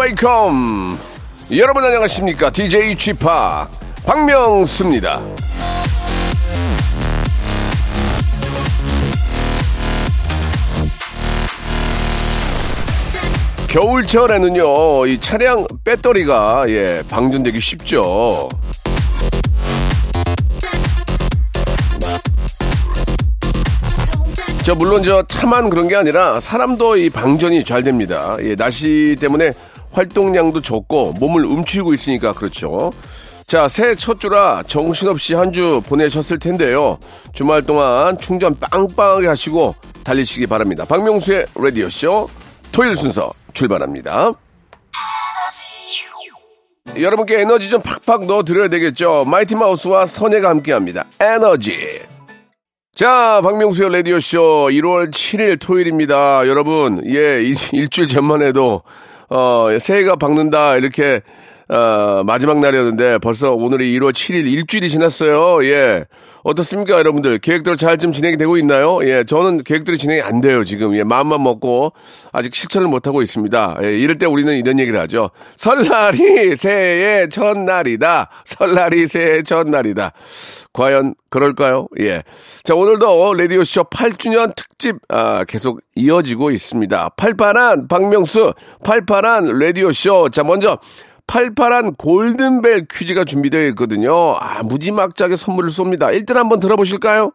Welcome 여러분 안녕하십니까? DJ 쥐팍 박명수입니다. 겨울철에는요 이 차량 배터리가 예 방전되기 쉽죠. 저 물론 저 차만 그런 게 아니라 사람도 이 방전이 잘 됩니다. 예, 날씨 때문에 활동량도 적고 몸을 움츠리고 있으니까 그렇죠. 자, 새해 첫 주라 정신없이 한 주 보내셨을 텐데요. 주말 동안 충전 빵빵하게 하시고 달리시기 바랍니다. 박명수의 라디오쇼 토요일 순서 출발합니다. 여러분께 에너지 좀 팍팍 넣어드려야 되겠죠. 마이티 마우스와 선예가 함께합니다. 에너지. 자, 박명수의 라디오쇼 1월 7일 토요일입니다. 여러분, 예, 일, 일주일 전만 해도, 어, 새해가 밝는다, 이렇게, 어, 마지막 날이었는데 벌써 오늘이 1월 7일 일주일이 지났어요. 예. 어떻습니까, 여러분들? 계획대로 잘좀 진행이 되고 있나요? 예, 저는 계획대로 진행이 안 돼요, 지금. 예, 마음만 먹고 아직 실천을 못 하고 있습니다. 예, 이럴 때 우리는 이런 얘기를 하죠. 설날이 새해의 첫날이다. 설날이 새해의 첫날이다. 과연 그럴까요? 예. 자, 오늘도 라디오쇼 8주년 특집, 아, 계속 이어지고 있습니다. 팔팔한 박명수, 팔팔한 라디오쇼. 자, 먼저, 팔팔한 골든벨 퀴즈가 준비되어 있거든요. 아, 무지막지하게 선물을 쏩니다. 1등 한번 들어보실까요?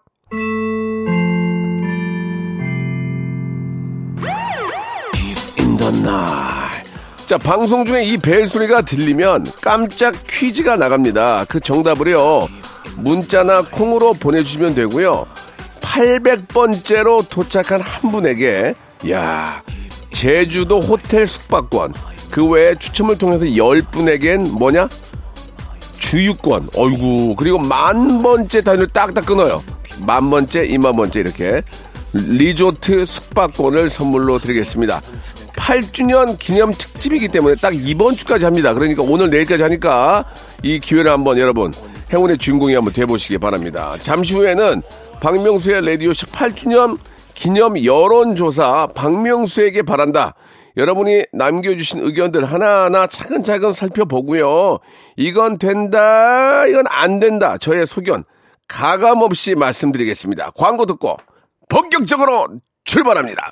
자, 방송 중에 이 벨 소리가 들리면 깜짝 퀴즈가 나갑니다. 그 정답을요, 문자나 콩으로 보내주시면 되고요. 800번째로 도착한 한 분에게, 야 제주도 호텔 숙박권, 그 외에 추첨을 통해서 10분에겐 뭐냐? 주유권, 어이구, 그리고 만 번째 단위를 딱딱 끊어요. 만 번째, 이만 번째 이렇게. 리조트 숙박권을 선물로 드리겠습니다. 8주년 기념 특집이기 때문에 딱 이번 주까지 합니다. 그러니까 오늘 내일까지 하니까 이 기회를 한번 여러분 행운의 주인공이 한번 돼보시기 바랍니다. 잠시 후에는 박명수의 라디오 18주년 기념 여론조사 박명수에게 바란다. 여러분이 남겨주신 의견들 하나하나 차근차근 살펴보고요. 이건 된다, 이건 안 된다. 저의 소견 가감 없이 말씀드리겠습니다. 광고 듣고 본격적으로 출발합니다.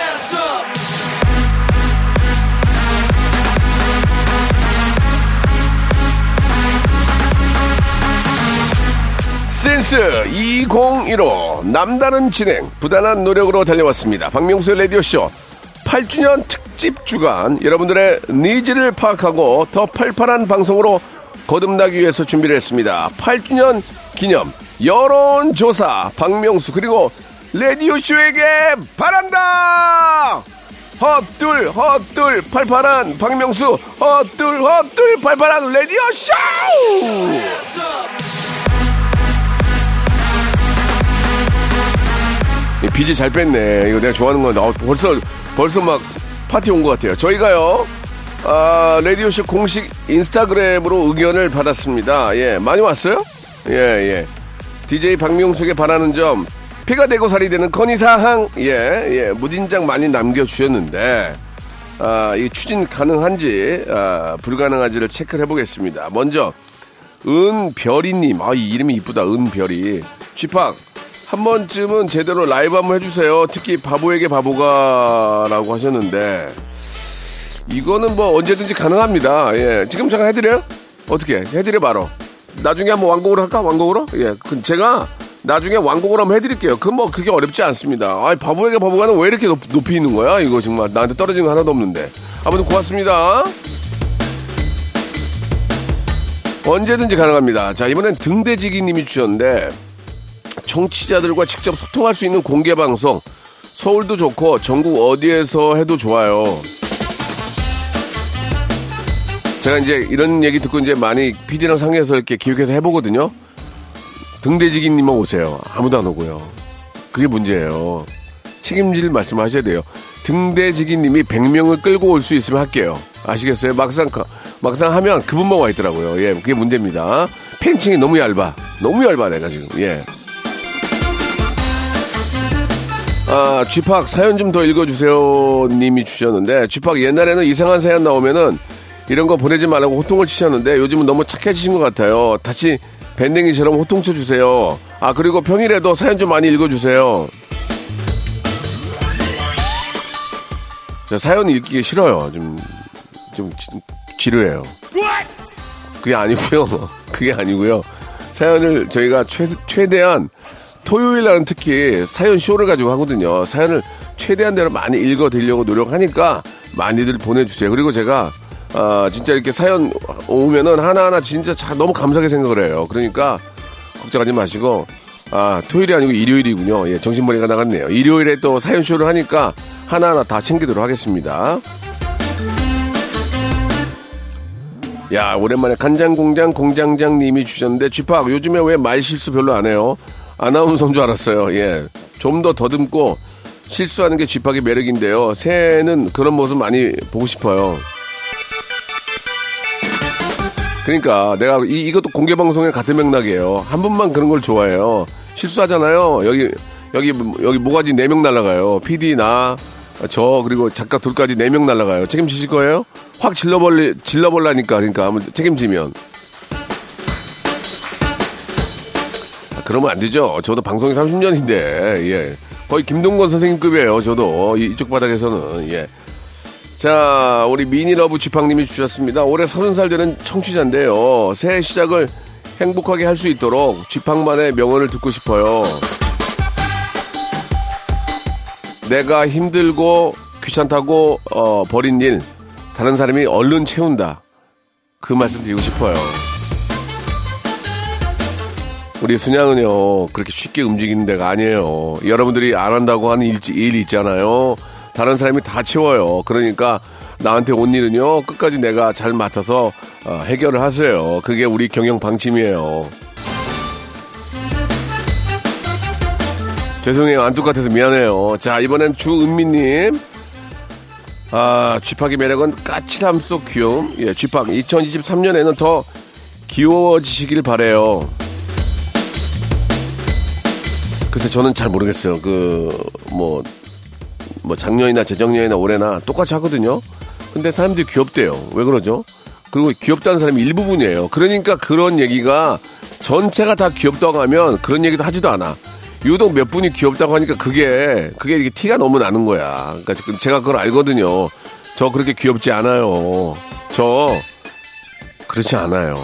Since 2015 남다른 진행 부단한 노력으로 달려왔습니다. 박명수의 라디오쇼 8주년 특집 주간 여러분들의 needs를 파악하고 더 팔팔한 방송으로 거듭나기 위해서 준비를 했습니다. 8주년 기념 여론조사 박명수 그리고 라디오쇼에게 바란다! 헛둘 헛둘 팔팔한 박명수 헛둘 헛둘 팔팔한 라디오쇼! 이 비지 잘 뺐네. 이거 내가 좋아하는 건데, 어, 벌써, 벌써 막 파티 온 것 같아요. 저희가요, 아, 라디오쇼 공식 인스타그램으로 의견을 받았습니다. 예, 많이 왔어요? 예, 예. DJ 박명숙에 바라는 점, 피가 되고 살이 되는 건의사항, 예, 예, 무진장 많이 남겨주셨는데, 아, 이 추진 가능한지, 아, 불가능한지를 체크를 해보겠습니다. 먼저, 은별이님, 아, 이 이름이 이쁘다, 은별이. 쥐팍, 한 번쯤은 제대로 라이브 한번 해주세요. 특히 바보에게 바보가라고 하셨는데 이거는 뭐 언제든지 가능합니다. 예, 지금 잠깐 해드려요? 어떻게 해드려 바로. 나중에 한번 완곡으로 할까? 완곡으로? 예, 그 제가 나중에 완곡으로 한번 해드릴게요. 그건 뭐 그렇게 어렵지 않습니다. 아, 바보에게 바보가는 왜 이렇게 높, 높이 있는 거야? 이거 정말 나한테 떨어진 거 하나도 없는데. 아무튼 고맙습니다. 언제든지 가능합니다. 자, 이번엔 등대지기 님이 주셨는데, 청취자들과 직접 소통할 수 있는 공개 방송, 서울도 좋고 전국 어디에서 해도 좋아요. 제가 이제 이런 얘기 듣고 이제 많이 PD랑 상의해서 이렇게 기획해서 해보거든요. 등대지기님만 오세요. 아무도 안 오고요. 그게 문제예요. 책임질 말씀을 하셔야 돼요. 등대지기님이 100명을 끌고 올 수 있으면 할게요. 아시겠어요? 막상, 막상 하면 그분만 와 있더라고요. 예, 그게 문제입니다. 팬층이 너무 얇아. 너무 얇아, 내가 지금. 예. 아, 쥐팍 사연 좀 더 읽어주세요. 님이 주셨는데, 쥐팍 옛날에는 이상한 사연 나오면은 이런 거 보내지 말라고 호통을 치셨는데 요즘은 너무 착해지신 것 같아요. 다시 밴댕이처럼 호통 쳐주세요. 아, 그리고 평일에도 사연 좀 많이 읽어주세요. 저 사연 읽기 싫어요. 좀, 좀 지- 지루해요. 그게 아니고요. 그게 아니고요. 사연을 저희가 최, 최대한 토요일 날은 특히 사연 쇼를 가지고 하거든요. 사연을 최대한 대로 많이 읽어드리려고 노력하니까 많이들 보내주세요. 그리고 제가 아, 진짜 이렇게 사연 오면은 하나하나 진짜 자- 너무 감사하게 생각을 해요. 그러니까 걱정하지 마시고 아 토요일이 아니고 일요일이군요. 예, 정신머리가 나갔네요. 일요일에 또 사연 쇼를 하니까 하나하나 다 챙기도록 하겠습니다. 야 오랜만에 간장공장 공장장님이 주셨는데 쥐팍 요즘에 왜 말 실수 별로 안 해요? 아나운서인 줄 알았어요. 예, 좀 더 더듬고 실수하는 게 쥐팍의 매력인데요. 새해는 그런 모습 많이 보고 싶어요. 그러니까 내가 이, 이것도 공개 방송의 같은 맥락이에요. 한 분만 그런 걸 좋아해요. 실수하잖아요. 여기 여기 여기 모가지 네 명 날라가요. PD 나 저 그리고 작가 둘까지 네 명 날라가요. 책임지실 거예요? 확 질러버리 질러버라니까 그러니까 한번 책임지면. 그러면 안 되죠. 저도 방송이 30년인데 예 거의 김동건 선생님급이에요. 저도 이- 이쪽 바닥에서는 예. 자, 우리 미니러브 지팡님이 주셨습니다. 올해 서른 살 되는 청취자인데요. 새해 시작을 행복하게 할 수 있도록 지팡만의 명언을 듣고 싶어요. 내가 힘들고 귀찮다고 어, 버린 일 다른 사람이 얼른 채운다. 그 말씀 드리고 싶어요. 우리 순양은요 그렇게 쉽게 움직이는 데가 아니에요. 여러분들이 안 한다고 하는 일, 일 있잖아요. 다른 사람이 다 채워요. 그러니까 나한테 온 일은요 끝까지 내가 잘 맡아서 어, 해결을 하세요. 그게 우리 경영 방침이에요. 죄송해요 안 똑같아서 미안해요. 자 이번엔 주은미님. 아 쥐팍의 매력은 까칠함 속 귀여움. 예 쥐팍 2023년에는 더 귀여워지시길 바래요. 글쎄 저는 잘 모르겠어요. 그뭐뭐 작년이나 재작년이나 올해나 똑같이 하거든요. 근데 사람들이 귀엽대요. 왜 그러죠? 그리고 귀엽다는 사람이 일부분이에요. 그러니까 그런 얘기가 전체가 다 귀엽다고 하면 그런 얘기도 하지도 않아. 유독 몇 분이 귀엽다고 하니까 그게 그게 이게 티가 너무 나는 거야. 그러니까 제가 그걸 알거든요. 저 그렇게 귀엽지 않아요. 저 그렇지 않아요.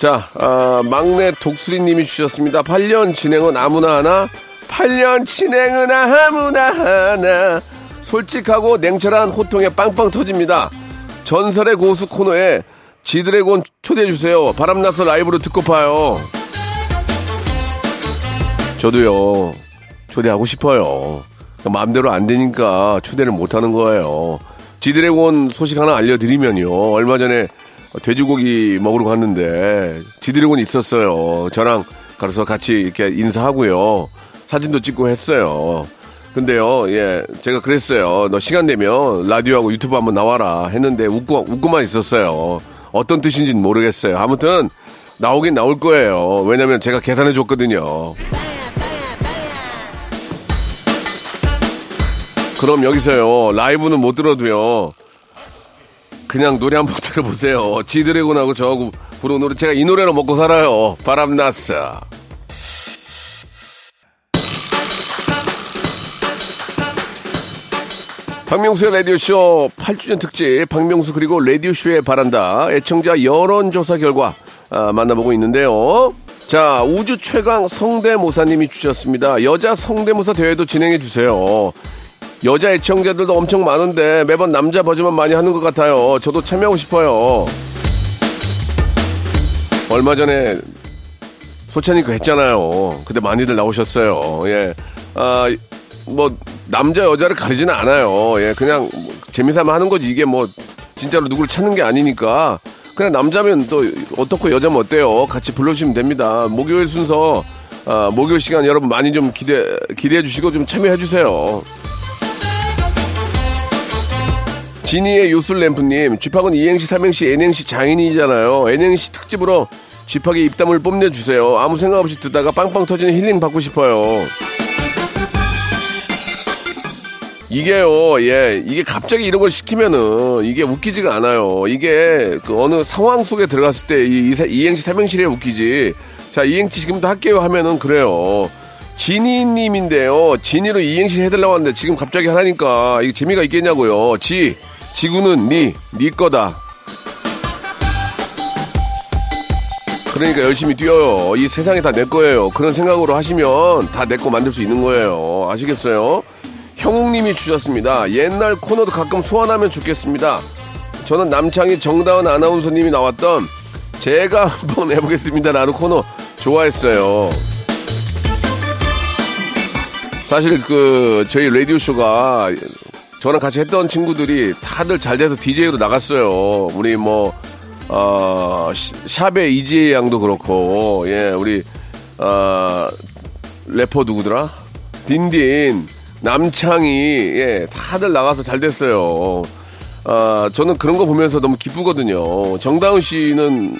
자, 아, 막내 독수리님이 주셨습니다. 8년 진행은 아무나 하나, 8년 진행은 아무나 하나. 솔직하고 냉철한 호통에 빵빵 터집니다. 전설의 고수 코너에 지드래곤 초대해주세요. 바람나서 라이브로 듣고 파요. 저도요, 초대하고 싶어요. 마음대로 안 되니까 초대를 못 하는 거예요. 지드래곤 소식 하나 알려드리면요. 얼마 전에 돼지고기 먹으러 갔는데 지드래곤 있었어요. 저랑 가서 같이 이렇게 인사하고요. 사진도 찍고 했어요. 근데요, 예, 제가 그랬어요. 너 시간 되면 라디오하고 유튜브 한번 나와라 했는데 웃고, 웃고만 있었어요. 어떤 뜻인지는 모르겠어요. 아무튼 나오긴 나올 거예요. 왜냐면 제가 계산해 줬거든요. 그럼 여기서요, 라이브는 못 들어도요, 그냥 노래 한번 들어보세요. 지드래곤하고 저하고 부른 노래, 제가 이 노래로 먹고 살아요. 바람났어. 박명수의 라디오쇼 8주년 특집 박명수 그리고 라디오쇼에 바란다 애청자 여론조사 결과 아, 만나보고 있는데요. 자 우주 최강 성대모사님이 주셨습니다. 여자 성대모사 대회도 진행해 주세요. 여자 애청자들도 엄청 많은데 매번 남자 버즈만 많이 하는 것 같아요. 저도 참여하고 싶어요. 얼마 전에 소찬이 그 했잖아요. 근데 많이들 나오셨어요. 예. 아, 뭐, 남자, 여자를 가리지는 않아요. 예. 그냥 뭐 재미삼아 하는 거지. 이게 뭐, 진짜로 누굴 찾는 게 아니니까. 그냥 남자면 또 어떻고 여자면 어때요? 같이 불러주시면 됩니다. 목요일 순서, 아, 목요일 시간 여러분 많이 좀 기대, 기대해 주시고 좀 참여해 주세요. 지니의 요술램프님, 쥐팍은 이행시, 삼행시, N행시 장인이잖아요. N행시 특집으로 쥐팍의 입담을 뽐내주세요. 아무 생각 없이 듣다가 빵빵 터지는 힐링 받고 싶어요. 이게요, 예, 이게 갑자기 이런 걸 시키면은 이게 웃기지가 않아요. 이게 그 어느 상황 속에 들어갔을 때 이, 이 행시, 삼행시에 웃기지. 자, 이행시 지금부터 할게요 하면은 그래요. 지니님인데요. 지니로 이행시 해달라고 하는데 지금 갑자기 하라니까 이게 재미가 있겠냐고요. 지, 지구는 니, 니 거다. 그러니까 열심히 뛰어요. 이 세상이 다 내 거예요. 그런 생각으로 하시면 다 내 거 만들 수 있는 거예요. 아시겠어요? 형욱님이 주셨습니다. 옛날 코너도 가끔 소환하면 좋겠습니다. 저는 남창희 정다은 아나운서님이 나왔던 제가 한번 해보겠습니다. 라는 코너 좋아했어요. 사실 그 저희 라디오 쇼가 저랑 같이 했던 친구들이 다들 잘 돼서 DJ로 나갔어요. 우리 뭐 어, 샵의 이지혜 양도 그렇고 예 우리 어, 래퍼 누구더라? 딘딘 남창희 예 다들 나가서 잘 됐어요. 아 저는 그런 거 보면서 너무 기쁘거든요. 정다은 씨는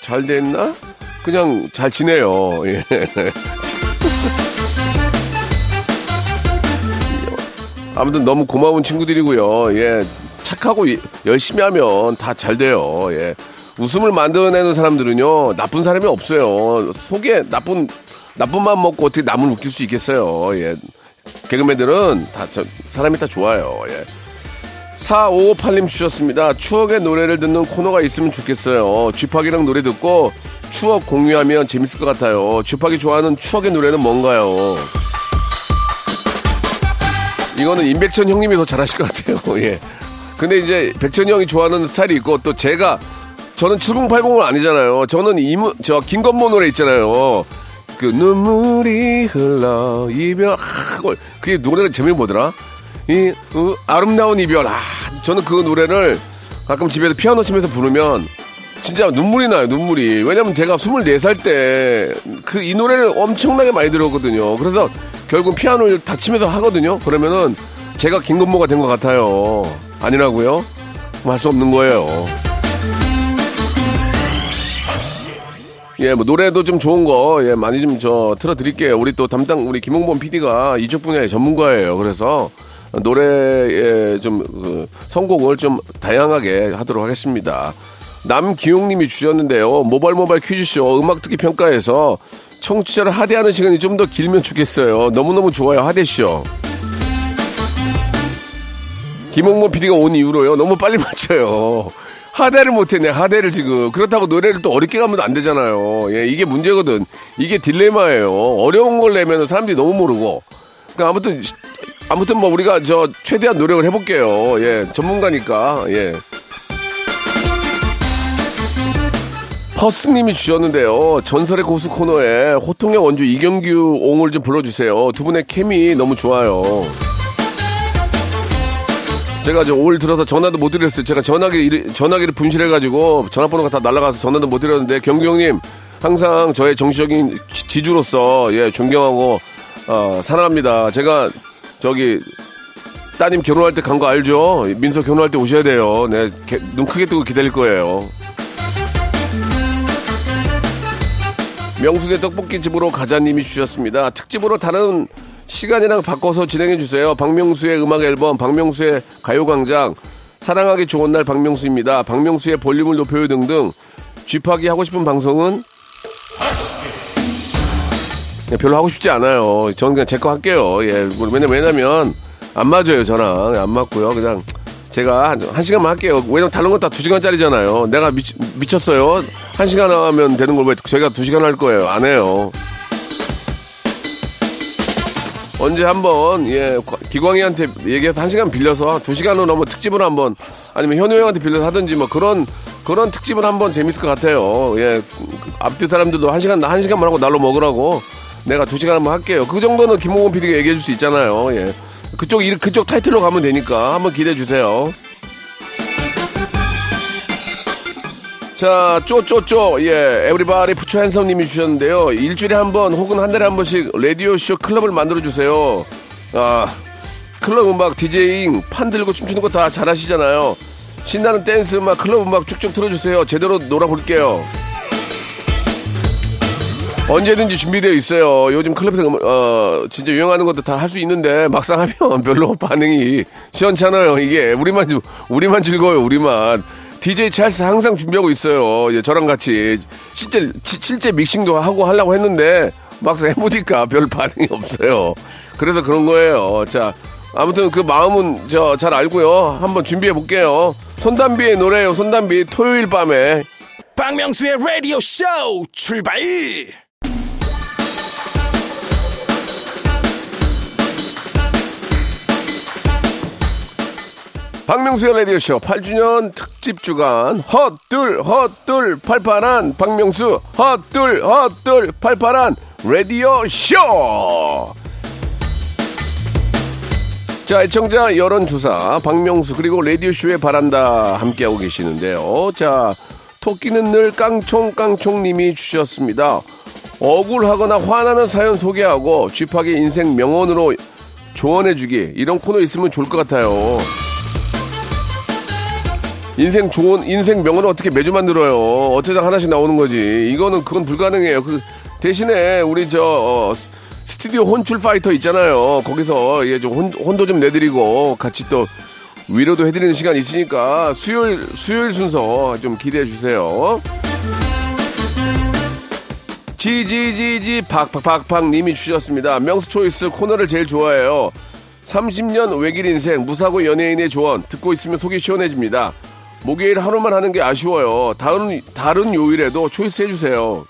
잘 됐나? 그냥 잘 지내요. 예. 아무튼 너무 고마운 친구들이고요. 예. 착하고 열심히 하면 다 잘 돼요. 예. 웃음을 만들어내는 사람들은요, 나쁜 사람이 없어요. 속에 나쁜, 나쁜 맘 먹고 어떻게 남을 웃길 수 있겠어요. 예. 개그맨들은 다, 저, 사람이 다 좋아요. 예. 4558님 주셨습니다. 추억의 노래를 듣는 코너가 있으면 좋겠어요. 쥐팍이랑 노래 듣고 추억 공유하면 재밌을 것 같아요. 쥐팍이 좋아하는 추억의 노래는 뭔가요? 이거는 임백천 형님이 더 잘하실 것 같아요. 예. 근데 이제 백천이 형이 좋아하는 스타일이 있고 또 제가 저는 7080은 아니잖아요. 저는 이무 저 김건모 노래 있잖아요. 그 눈물이 흘러 이별 아, 그게 노래가 제목이 뭐더라? 이 어, 아름다운 이별 아 저는 그 노래를 가끔 집에서 피아노 치면서 부르면 진짜 눈물이 나요 눈물이 왜냐면 제가 24살 때 그 이 노래를 엄청나게 많이 들었거든요 그래서 결국 피아노를 다 치면서 하거든요 그러면은 제가 김건모가 된 것 같아요 아니라고요? 할 수 없는 거예요. 예, 뭐 노래도 좀 좋은 거, 예, 많이 좀 저 틀어 드릴게요. 우리 또 담당, 우리 김홍범 PD가 이쪽 분야의 전문가예요. 그래서 노래에 좀 그, 선곡을 좀 다양하게 하도록 하겠습니다. 남기용님이 주셨는데요. 모발 모발 퀴즈쇼 음악 듣기 평가에서 청취자를 하대하는 시간이 좀 더 길면 좋겠어요. 너무너무 좋아요. 하대쇼. 김홍모 PD가 온 이후로요. 너무 빨리 맞춰요. 하대를 못했네, 하대를 지금. 그렇다고 노래를 또 어렵게 가면 안 되잖아요. 예, 이게 문제거든. 이게 딜레마예요. 어려운 걸 내면 사람들이 너무 모르고. 그러니까 아무튼, 아무튼 뭐 우리가 저 최대한 노력을 해볼게요. 예, 전문가니까. 예. 퍼스님이 주셨는데요. 전설의 고수 코너에 호통의 원주 이경규 옹을 좀 불러주세요. 두 분의 케미 너무 좋아요. 제가 저5월 들어서 전화도 못 드렸어요. 제가 전화기, 전화기를 분실해가지고 전화번호가 다 날라가서 전화도 못 드렸는데 경규 형님 항상 저의 정치적인 지 주로서 예, 존경하고 어, 사랑합니다. 제가 저기 따님 결혼할 때 간 거 알죠? 민서 결혼할 때 오셔야 돼요. 네, 개, 눈 크게 뜨고 기다릴 거예요. 명수의 떡볶이 집으로 가자님이 주셨습니다. 특집으로 다른 시간이랑 바꿔서 진행해 주세요. 박명수의 음악 앨범, 박명수의 가요광장, 사랑하기 좋은 날 박명수입니다. 박명수의 볼륨을 높여요 등등 쥐파기 하고 싶은 방송은 네, 별로 하고 싶지 않아요. 저는 그냥 제 거 할게요. 예, 왜냐면 왜냐면 안 맞아요 저랑 안 맞고요. 그냥 제가 한, 한 시간만 할게요. 왜냐면 다른 건 다 두 시간짜리잖아요. 내가 미, 미쳤어요. 한 시간 하면 되는 걸 왜 저희가 두 시간 할 거예요. 안 해요. 언제 한번 예 기광이한테 얘기해서 한 시간 빌려서 두 시간으로 한번 특집을 한번 아니면 현우 형한테 빌려서 하든지 뭐 그런 그런 특집은 한번 재밌을 것 같아요. 예 앞뒤 사람들도 한 시간 한 시간만 하고 날로 먹으라고 내가 두 시간 한번 할게요. 그 정도는 김홍원 PD가 얘기해 줄 수 있잖아요. 예 그쪽 일 그쪽 타이틀로 가면 되니까 한번 기대해 주세요. 자, 쪼쪼쪼, 예, Everybody put your hands up님이 주셨는데요. 일주일에 한 번 혹은 한 달에 한 번씩 라디오쇼 클럽을 만들어주세요. 아, 클럽 음악, 디제잉, 판 들고 춤추는 거 다 잘하시잖아요. 신나는 댄스 음악, 클럽 음악 쭉쭉 틀어주세요. 제대로 놀아볼게요. 언제든지 준비되어 있어요. 요즘 클럽에서 음, 어, 진짜 유행하는 것도 다 할 수 있는데 막상 하면 별로 반응이 시원찮아요. 이게 우리만 우리만 즐거워요. 우리만. DJ 찰스 항상 준비하고 있어요. 예, 저랑 같이 실제 지- 실제 믹싱도 하고 하려고 했는데 막상 해보니까 별 반응이 없어요. 그래서 그런 거예요. 자, 아무튼 그 마음은 저 잘 알고요. 한번 준비해 볼게요. 손담비의 노래요. 손담비 토요일 밤에 박명수의 라디오 쇼 출발! 박명수의 라디오쇼 8주년 특집 주간. 헛둘 헛둘 팔팔한 박명수. 헛둘 헛둘 팔팔한 라디오쇼. 자 애청자 여론조사 박명수 그리고 라디오쇼에 바란다 함께하고 계시는데요. 자 토끼는 늘 깡총깡총님이 주셨습니다. 억울하거나 화나는 사연 소개하고 쥐팍의 인생 명언으로 조언해주기. 이런 코너 있으면 좋을 것 같아요 인생 좋은 인생 명언을 어떻게 매주 만들어요? 어쩌다 하나씩 나오는 거지. 이거는 그건 불가능해요. 그 대신에 우리 저 어, 스- 스튜디오 혼쭐 파이터 있잖아요. 거기서 예, 좀 혼, 혼도 좀 내드리고 같이 또 위로도 해드리는 시간 있으니까 수요일 수요일 순서 좀 기대해 주세요. 지지지지 박박박박 님이 주셨습니다. 명수 초이스 코너를 제일 좋아해요. 30년 외길 인생 무사고 연예인의 조언 듣고 있으면 속이 시원해집니다. 목요일 하루만 하는 게 아쉬워요. 다른 다른 요일에도 초이스 해주세요.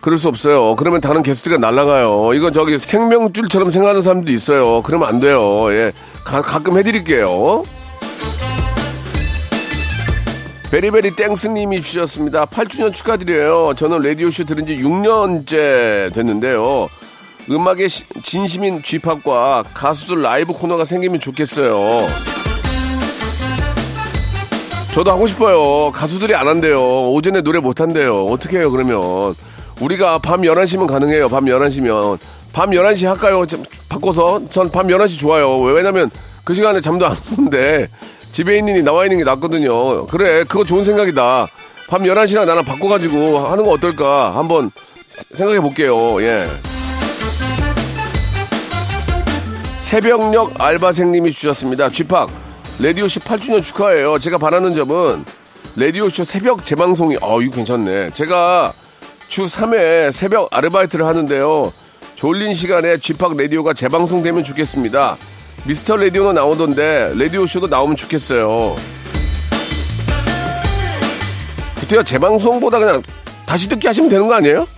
그럴 수 없어요. 그러면 다른 게스트가 날아가요. 이건 저기 생명줄처럼 생각하는 사람도 있어요. 그러면 안 돼요. 예. 가, 가끔 해드릴게요. 베리베리 땡스님이 주셨습니다. 8주년 축하드려요. 저는 라디오쇼 들은 지 6년째 됐는데요. 음악의 시- 진심인 쥐팝과 가수들 라이브 코너가 생기면 좋겠어요. 저도 하고 싶어요. 가수들이 안 한대요. 오전에 노래 못 한대요. 어떻게 해요, 그러면? 우리가 밤 11시면 가능해요. 밤 11시면. 밤 11시 할까요? 좀 바꿔서? 전 밤 11시 좋아요. 왜냐면 그 시간에 잠도 안 오는데 집에 있는 이 나와 있는 게 낫거든요. 그래, 그거 좋은 생각이다. 밤 11시랑 나랑 바꿔가지고 하는 거 어떨까? 한번 생각해 볼게요. 예. 새벽녘 알바생님이 주셨습니다. 쥐팍, 라디오쇼 8주년 축하해요. 제가 바라는 점은 라디오쇼 새벽 재방송이, 어, 이거 괜찮네. 제가 주 3회 새벽 아르바이트를 하는데요. 졸린 시간에 쥐팍 라디오가 재방송되면 좋겠습니다. 미스터 라디오는 나오던데 라디오쇼도 나오면 좋겠어요. 그때야 재방송보다 그냥 다시 듣기 하시면 되는 거 아니에요?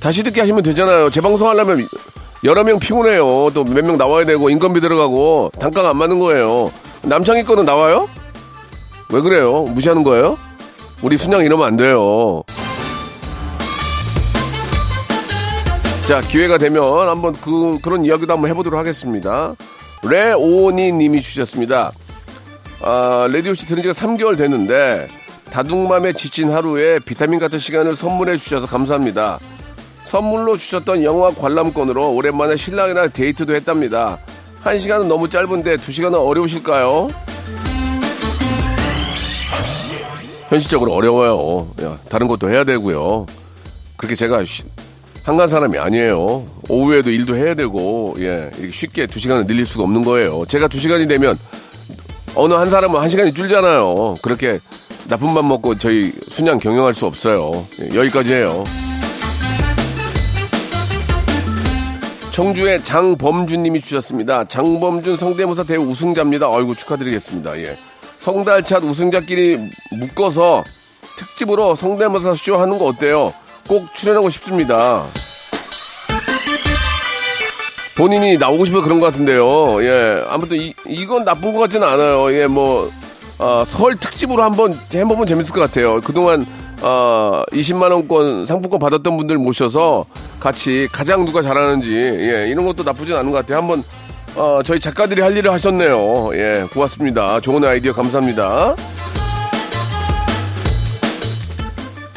다시 듣기 하시면 되잖아요. 재방송 하려면 여러 명 피곤해요. 또 몇 명 나와야 되고 인건비 들어가고 단가가 안 맞는 거예요. 남창희 거는 나와요? 왜 그래요? 무시하는 거예요? 우리 순양 이러면 안 돼요. 자, 기회가 되면 한번 그, 그런 이야기도 한번 해보도록 하겠습니다. 레오니 님이 주셨습니다. 아, 레디오씨 들은 지가 3개월 됐는데, 다둥맘에 지친 하루에 비타민 같은 시간을 선물해 주셔서 감사합니다. 선물로 주셨던 영화 관람권으로 오랜만에 신랑이랑 데이트도 했답니다. 한 시간은 너무 짧은데 두 시간은 어려우실까요? 현실적으로 어려워요. 야, 다른 것도 해야 되고요. 그렇게 제가 쉬- 한간 사람이 아니에요. 오후에도 일도 해야 되고, 예, 쉽게 두 시간을 늘릴 수가 없는 거예요. 제가 두 시간이 되면 어느 한 사람은 한 시간이 줄잖아요. 그렇게 나쁜 맘 먹고 저희 순양 경영할 수 없어요. 예, 여기까지예요. 청주의 장범준님이 주셨습니다. 장범준 성대모사 대회 우승자입니다. 아이고 축하드리겠습니다. 예. 성달차 우승자끼리 묶어서 특집으로 성대모사 쇼 하는 거 어때요? 꼭 출연하고 싶습니다. 본인이 나오고 싶어서 그런 것 같은데요. 예, 아무튼 이, 이건 나쁜 것 같지는 않아요. 예, 뭐 어, 설 특집으로 한번 해보면 재밌을 것 같아요. 그동안 어, 20만 원권 상품권 받았던 분들 모셔서 같이 가장 누가 잘하는지 예, 이런 것도 나쁘진 않은 것 같아요. 한번 어, 저희 작가들이 할 일을 하셨네요. 예, 고맙습니다. 좋은 아이디어 감사합니다.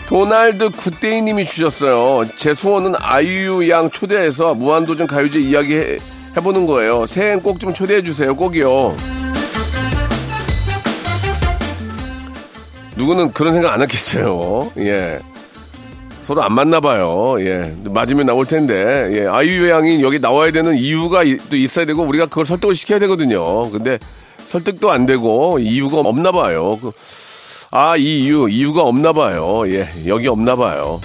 도날드 굿데이님이 주셨어요. 제 소원은 아이유 양 초대해서 무한도전 가요제 이야기 해, 해보는 거예요. 새해엔 꼭 좀 초대해 주세요. 꼭이요. 누구는 그런 생각 안 했겠어요. 예. 서로 안 맞나 봐요. 예. 맞으면 나올 텐데. 예. 아이유 양이 여기 나와야 되는 이유가 이- 또 있어야 되고 우리가 그걸 설득을 시켜야 되거든요. 근데 설득도 안 되고 이유가 없나 봐요. 그- 아, 이 이유, 이유가 없나 봐요. 예. 여기 없나 봐요.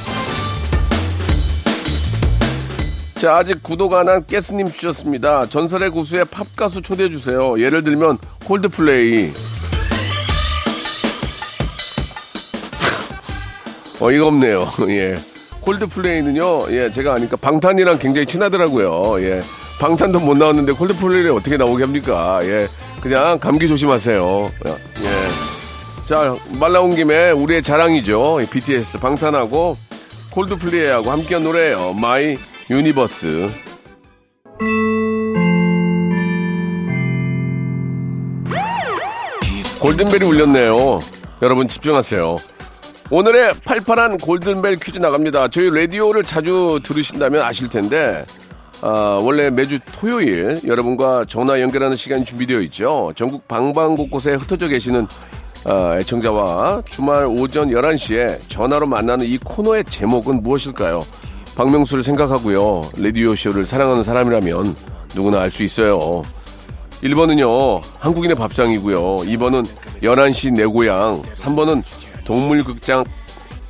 자, 아직 구독 안한 깨스님 주셨습니다. 전설의 고수의 팝 가수 초대해 주세요. 예를 들면 콜드플레이. 어이가 없네요. 예. 콜드플레이는요, 예, 제가 아니까 방탄이랑 굉장히 친하더라고요. 예. 방탄도 못 나왔는데 콜드플레이를 어떻게 나오게 합니까? 예. 그냥 감기 조심하세요. 예. 자, 말 나온 김에 우리의 자랑이죠. 이 BTS 방탄하고 콜드플레이하고 함께한 노래예요. My Universe. 골든벨이 울렸네요. 여러분 집중하세요. 오늘의 팔팔한 골든벨 퀴즈 나갑니다. 저희 라디오를 자주 들으신다면 아실 텐데, 아, 원래 매주 토요일 여러분과 전화 연결하는 시간이 준비되어 있죠. 전국 방방 곳곳에 흩어져 계시는 아, 애청자와 주말 오전 11시에 전화로 만나는 이 코너의 제목은 무엇일까요? 박명수를 생각하고요. 라디오쇼를 사랑하는 사람이라면 누구나 알 수 있어요. 1번은요, 한국인의 밥상이고요. 2번은 11시 내 고향. 3번은 동물극장,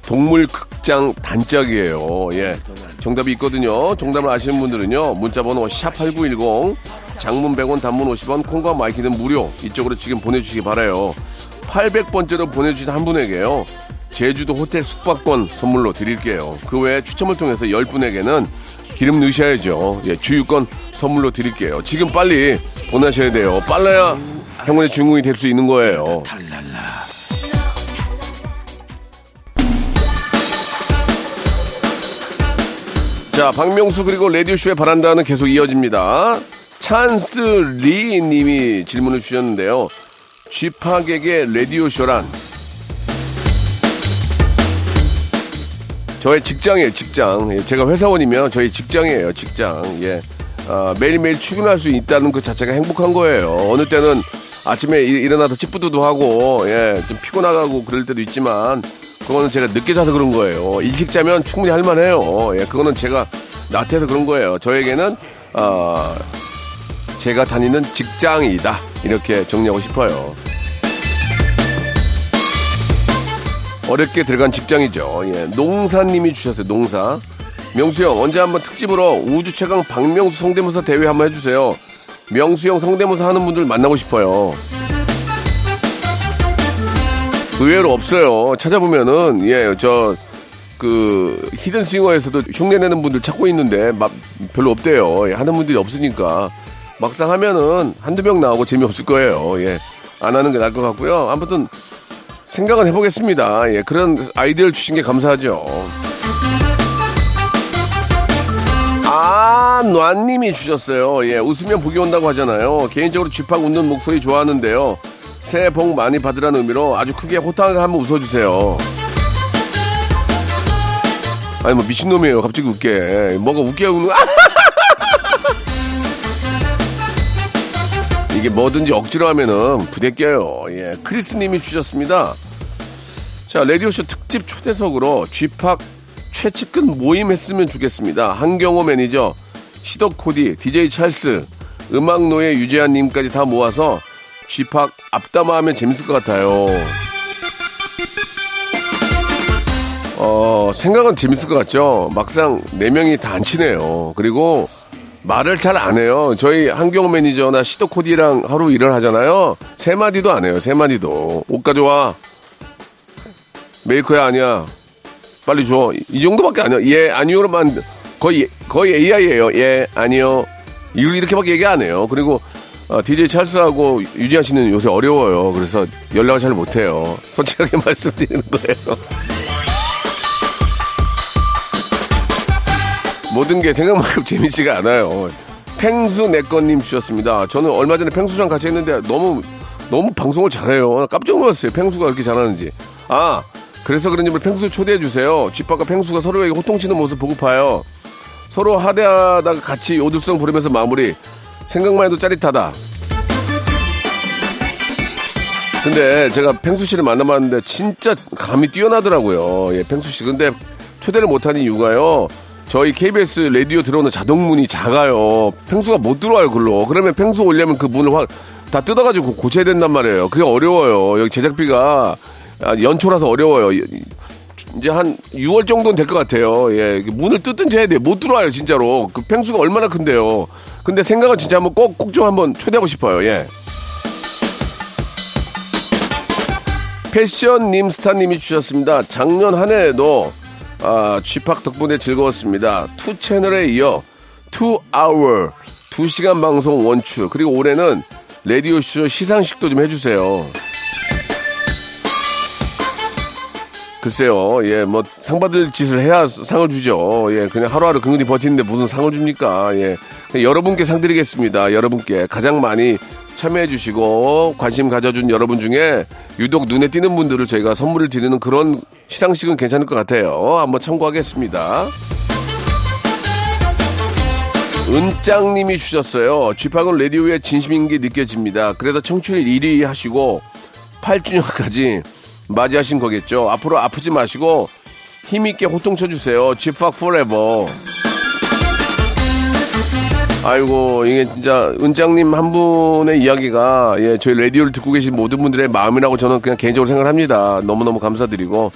동물극장 단짝이에요. 예. 정답이 있거든요. 정답을 아시는 분들은요, 문자번호 샵8910, 장문 100원, 단문 50원, 콩과 my K는 무료. 이쪽으로 지금 보내주시기 바라요. 800번째로 보내주신 한 분에게요. 제주도 호텔 숙박권 선물로 드릴게요. 그 외에 추첨을 통해서 10분에게는 기름 넣으셔야죠. 예, 주유권 선물로 드릴게요. 지금 빨리 보내셔야 돼요. 빨라야 행운의 주인공이 될 수 있는 거예요. 자, 박명수 그리고 라디오쇼의 바란다는 계속 이어집니다. 찬스 리 님이 질문을 주셨는데요. 쥐파객의 라디오쇼란 저의 직장이에요, 직장. 예, 제가 회사원이면 저희 직장이에요, 직장. 예. 아, 매일매일 출근할 수 있다는 그 자체가 행복한 거예요. 어느 때는 아침에 일- 일어나서 찌뿌두두 하고, 예, 좀 피곤하고 그럴 때도 있지만, 그거는 제가 늦게 자서 그런 거예요. 일찍 자면 충분히 할만해요. 예, 그거는 제가 나태해서 그런 거예요. 저에게는, 아, 제가 다니는 직장이다. 이렇게 정리하고 싶어요. 어렵게 들어간 직장이죠. 예, 농사님이 주셨어요. 농사. 명수 형 언제 한번 특집으로 우주 최강 박명수 성대모사 대회 한번 해주세요. 명수 형 성대모사 하는 분들 만나고 싶어요. 의외로 없어요. 찾아보면은 예 저 그 히든싱어에서도 흉내내는 분들 찾고 있는데 막 별로 없대요. 예, 하는 분들이 없으니까 막상 하면은 한두 명 나오고 재미없을 거예요. 예. 안 하는 게 나을 것 같고요. 아무튼 생각은 해보겠습니다. 예, 그런 아이디어를 주신 게 감사하죠. 아, 놔님이 주셨어요. 예, 웃으면 복이 온다고 하잖아요. 개인적으로 쥐팍 웃는 목소리 좋아하는데요. 새해 복 많이 받으라는 의미로 아주 크게 호탕하게 한번 웃어주세요. 아니, 뭐 미친놈이에요. 갑자기 웃게. 뭐가 웃게 아! 이게 뭐든지 억지로 하면은 부대껴요. 예. 크리스님이 주셨습니다. 자, 라디오쇼 특집 초대석으로 쥐팍 최측근 모임 했으면 좋겠습니다. 한경호 매니저, 시덕 코디, DJ 찰스, 음악노예 유재한님까지 다 모아서 쥐팍 앞담화 하면 재밌을 것 같아요. 어, 생각은 재밌을 것 같죠? 막상 네 명이 다 안 친해요. 그리고 말을 잘 안 해요. 저희 한경호 매니저나 시덕 코디랑 하루 일을 하잖아요. 세 마디도 안 해요. 세 마디도. 옷 가져와. 메이커야 아니야. 빨리 줘. 이 정도밖에 아니야. 예, 아니요로만 거의 거의 AI예요. 예, 아니요. 이렇게밖에 얘기 안 해요. 그리고 어, DJ 찰스하고 유지한 씨는 요새 어려워요. 그래서 연락을 잘 못해요. 솔직하게 말씀드리는 거예요. 모든 게 생각만큼 재밌지가 않아요. 팽수 내꺼님 주셨습니다. 저는 얼마 전에 팽수랑 같이 했는데 너무 너무 방송을 잘해요. 깜짝 놀랐어요. 팽수가 그렇게 잘하는지. 아 그래서 그런지 우리 팽수 초대해 주세요. 집밥과 팽수가 서로에게 호통치는 모습 보고 파요. 서로 하대하다가 같이 오들성 부르면서 마무리. 생각만 해도 짜릿하다. 근데 제가 팽수 씨를 만나봤는데 진짜 감이 뛰어나더라고요. 예, 팽수 씨. 근데 초대를 못하는 이유가요. 저희 KBS 라디오 들어오는 자동문이 작아요. 팽수가 못 들어와요, 글로. 그러면 팽수 올려면 그 문을 확, 다 뜯어가지고 고쳐야 된단 말이에요. 그게 어려워요. 여기 제작비가 아, 연초라서 어려워요. 이제 한 6월 정도는 될 것 같아요. 예. 문을 뜯든지 해야 돼요. 못 들어와요, 진짜로. 그 펭수가 얼마나 큰데요. 근데 생각은 진짜 한번 꼭, 꼭 좀 한번 초대하고 싶어요. 예. fashionista님이 주셨습니다. 작년 한 해에도 아, 쥐팍 덕분에 즐거웠습니다. two 채널에 이어 two hour 두 시간 방송 want you 그리고 올해는 라디오 쇼 시상식도 좀 해주세요. 글쎄요, 예, 뭐, 상 받을 짓을 해야 상을 주죠. 예, 그냥 하루하루 근근히 버티는데 무슨 상을 줍니까? 예. 여러분께 상 드리겠습니다. 여러분께. 가장 많이 참여해주시고, 관심 가져준 여러분 중에 유독 눈에 띄는 분들을 저희가 선물을 드리는 그런 시상식은 괜찮을 것 같아요. 한번 참고하겠습니다. 은짱님이 주셨어요. 쥐팍은 라디오에 진심인 게 느껴집니다. 그래서 청취율 1위 하시고 8주년까지 맞이하신 거겠죠. 앞으로 아프지 마시고 힘있게 호통 쳐주세요. 쥐팍 forever. 아이고 이게 진짜 은짱님 한 분의 이야기가 예 저희 라디오를 듣고 계신 모든 분들의 마음이라고 저는 그냥 개인적으로 생각합니다. 너무너무 감사드리고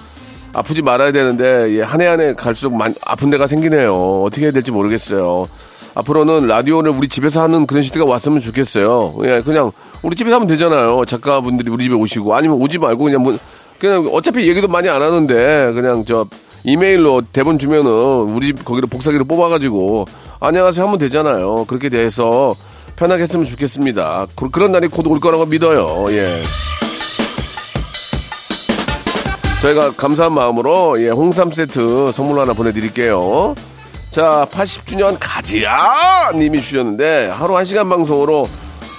아프지 말아야 되는데 예, 한해 한 해 갈수록 많, 아픈 데가 생기네요. 어떻게 해야 될지 모르겠어요. 앞으로는 라디오를 우리 집에서 하는 그런 시대가 왔으면 좋겠어요. 예, 그냥 우리 집에서 하면 되잖아요. 작가분들이 우리 집에 오시고 아니면 오지 말고 그냥 뭐 그냥 어차피 얘기도 많이 안 하는데 그냥 저 이메일로 대본 주면은 우리 집 거기로 복사기로 뽑아가지고 안녕하세요 하면 되잖아요. 그렇게 돼서 편하게 했으면 좋겠습니다. 그, 그런 날이 곧 올 거라고 믿어요. 예. 저희가 감사한 마음으로 예, 홍삼 세트 선물로 하나 보내드릴게요. 자, 80주년 가지야! 님이 주셨는데, 하루 1시간 방송으로,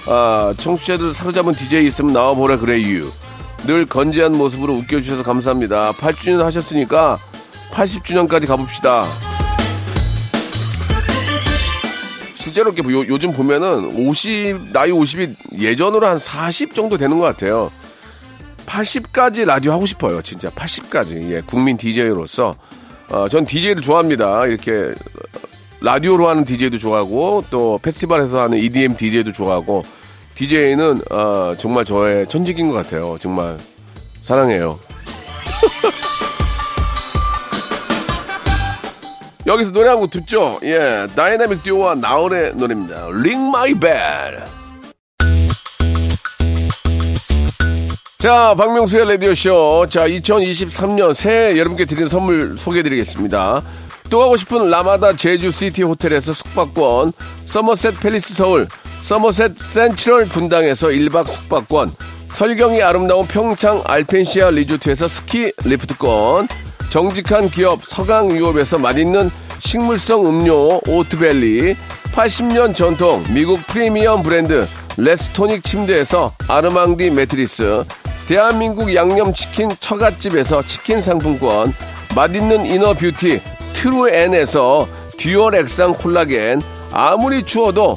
아, 청취자들 사로잡은 DJ 있으면 나와보라 그래 유. 늘 건재한 모습으로 웃겨주셔서 감사합니다. 8주년 하셨으니까, 80주년까지 가봅시다. 실제로 이렇게 요, 요즘 보면은 50, 나이 50이 예전으로 한 40 정도 되는 것 같아요. 80까지 라디오 하고 싶어요. 진짜 80까지. 예, 국민 DJ로서. 어, 전 DJ를 좋아합니다. 이렇게 라디오로 하는 DJ도 좋아하고 또 페스티벌에서 하는 EDM DJ도 좋아하고 DJ는 어, 정말 저의 천직인 것 같아요. 정말 사랑해요. 여기서 노래 한 곡 듣죠? 예, 다이나믹 듀오와 나얼의 노래입니다. Ring My Bell. 자, 박명수의 라디오쇼. 자, 2023년 새해 여러분께 드리는 선물 소개해드리겠습니다. 또 가고 싶은 라마다 제주시티 호텔에서 숙박권, 서머셋 팰리스 서울, 서머셋 센트럴 분당에서 1박 숙박권, 설경이 아름다운 평창 알펜시아 리조트에서 스키 리프트권, 정직한 기업 서강유업에서 맛있는 식물성 음료 오트벨리, 80년 전통 미국 프리미엄 브랜드 레스토닉 침대에서 아르망디 매트리스, 대한민국 양념치킨 처갓집에서 치킨 상품권, 맛있는 inner beauty 트루엔에서 dual 액상 콜라겐, 아무리 추워도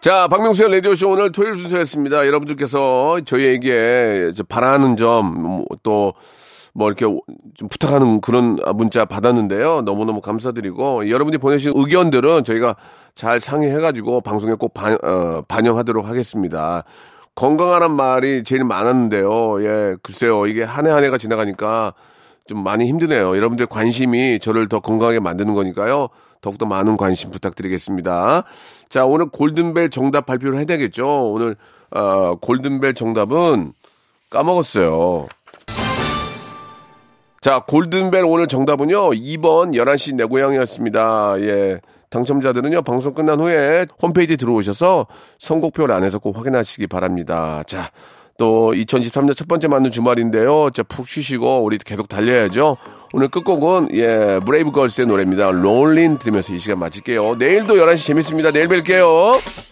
자, 박명수의 라디오쇼 오늘 토요일 순서였습니다. 여러분들께서 저희에게 바라는 점, 또, 뭐 이렇게 좀 부탁하는 그런 문자 받았는데요. 너무너무 감사드리고 여러분이 보내신 의견들은 저희가 잘 상의해가지고 방송에 꼭 반, 어, 반영하도록 하겠습니다. 건강하란 말이 제일 많았는데요. 예, 글쎄요. 이게 한 해 한 해가 지나가니까 좀 많이 힘드네요. 여러분들 관심이 저를 더 건강하게 만드는 거니까요. 더욱더 많은 관심 부탁드리겠습니다. 자, 오늘 골든벨 정답 발표를 해야 되겠죠. 오늘, 어, 골든벨 정답은 까먹었어요. 자, 골든벨 오늘 정답은요, 2번 11시 내 고향이었습니다. 예. 당첨자들은요, 방송 끝난 후에 홈페이지 들어오셔서 선곡표 안에서 꼭 확인하시기 바랍니다. 자, 또 2023년 첫 번째 맞는 주말인데요. 자, 푹 쉬시고 우리 계속 달려야죠. 오늘 끝곡은 예, 브레이브 걸스의 노래입니다. 롤린 들으면서 이 시간 마칠게요. 내일도 11시 재밌습니다. 내일 뵐게요.